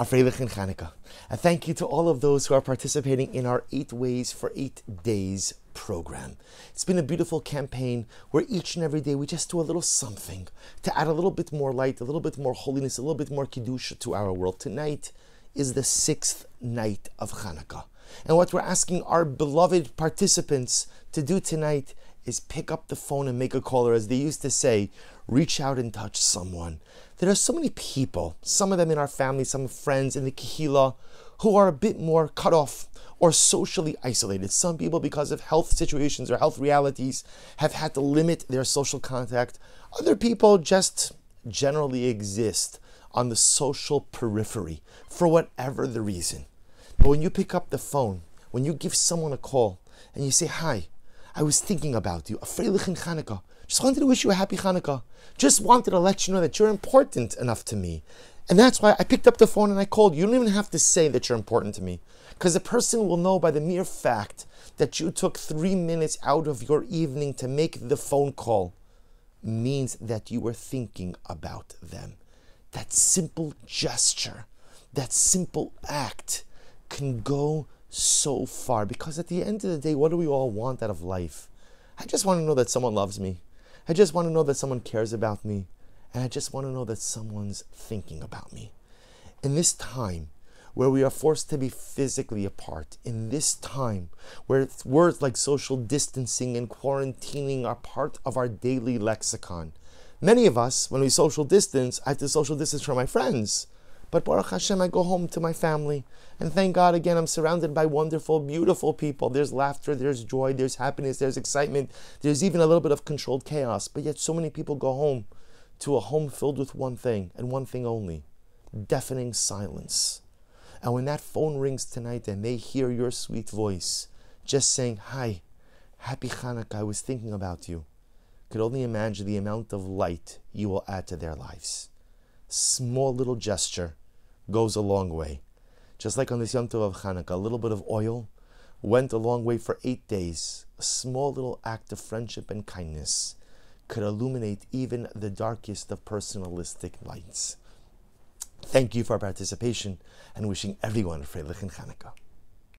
a Freilichen Chanukah. A thank you to all of those who are participating in our Eight Ways for Eight Days program. It's been a beautiful campaign where each and every day we just do a little something to add a little bit more light, a little bit more holiness, a little bit more Kedusha to our world. Tonight is the sixth night of Hanukkah. And what we're asking our beloved participants to do tonight is pick up the phone and make a call, or as they used to say, reach out and touch someone. There are so many people, some of them in our family, some friends in the Kehila, who are a bit more cut off or socially isolated. Some people, because of health situations or health realities, have had to limit their social contact. Other people just generally exist on the social periphery for whatever the reason. But when you pick up the phone, when you give someone a call and you say, Hi, I was thinking about you, a Freilichen Hanukkah, just wanted to wish you a happy Hanukkah. Just wanted to let you know that you're important enough to me. And that's why I picked up the phone and I called. You don't even have to say that you're important to me. Because the person will know by the mere fact that you took three minutes out of your evening to make the phone call means that you were thinking about them. That simple gesture, that simple act can go so far because at the end of the day, what do we all want out of life? I just want to know that someone loves me. I just want to know that someone cares about me. And I just want to know that someone's thinking about me. In this time where we are forced to be physically apart, in this time where words like social distancing and quarantining are part of our daily lexicon, many of us, when we social distance, I have to social distance from my friends. But Baruch Hashem, I go home to my family. And thank God again, I'm surrounded by wonderful, beautiful people. There's laughter, there's joy, there's happiness, there's excitement, there's even a little bit of controlled chaos. But yet, so many people go home to a home filled with one thing and one thing only deafening silence. And when that phone rings tonight and they hear your sweet voice, just saying, Hi, happy Hanukkah, I was thinking about you, could only imagine the amount of light you will add to their lives. Small little gesture goes a long way. Just like on this Yom Tov of Hanukkah, a little bit of oil went a long way for eight days. A small little act of friendship and kindness could illuminate even the darkest of personalistic lights. Thank you for participation and wishing everyone a Freilich Hanukkah.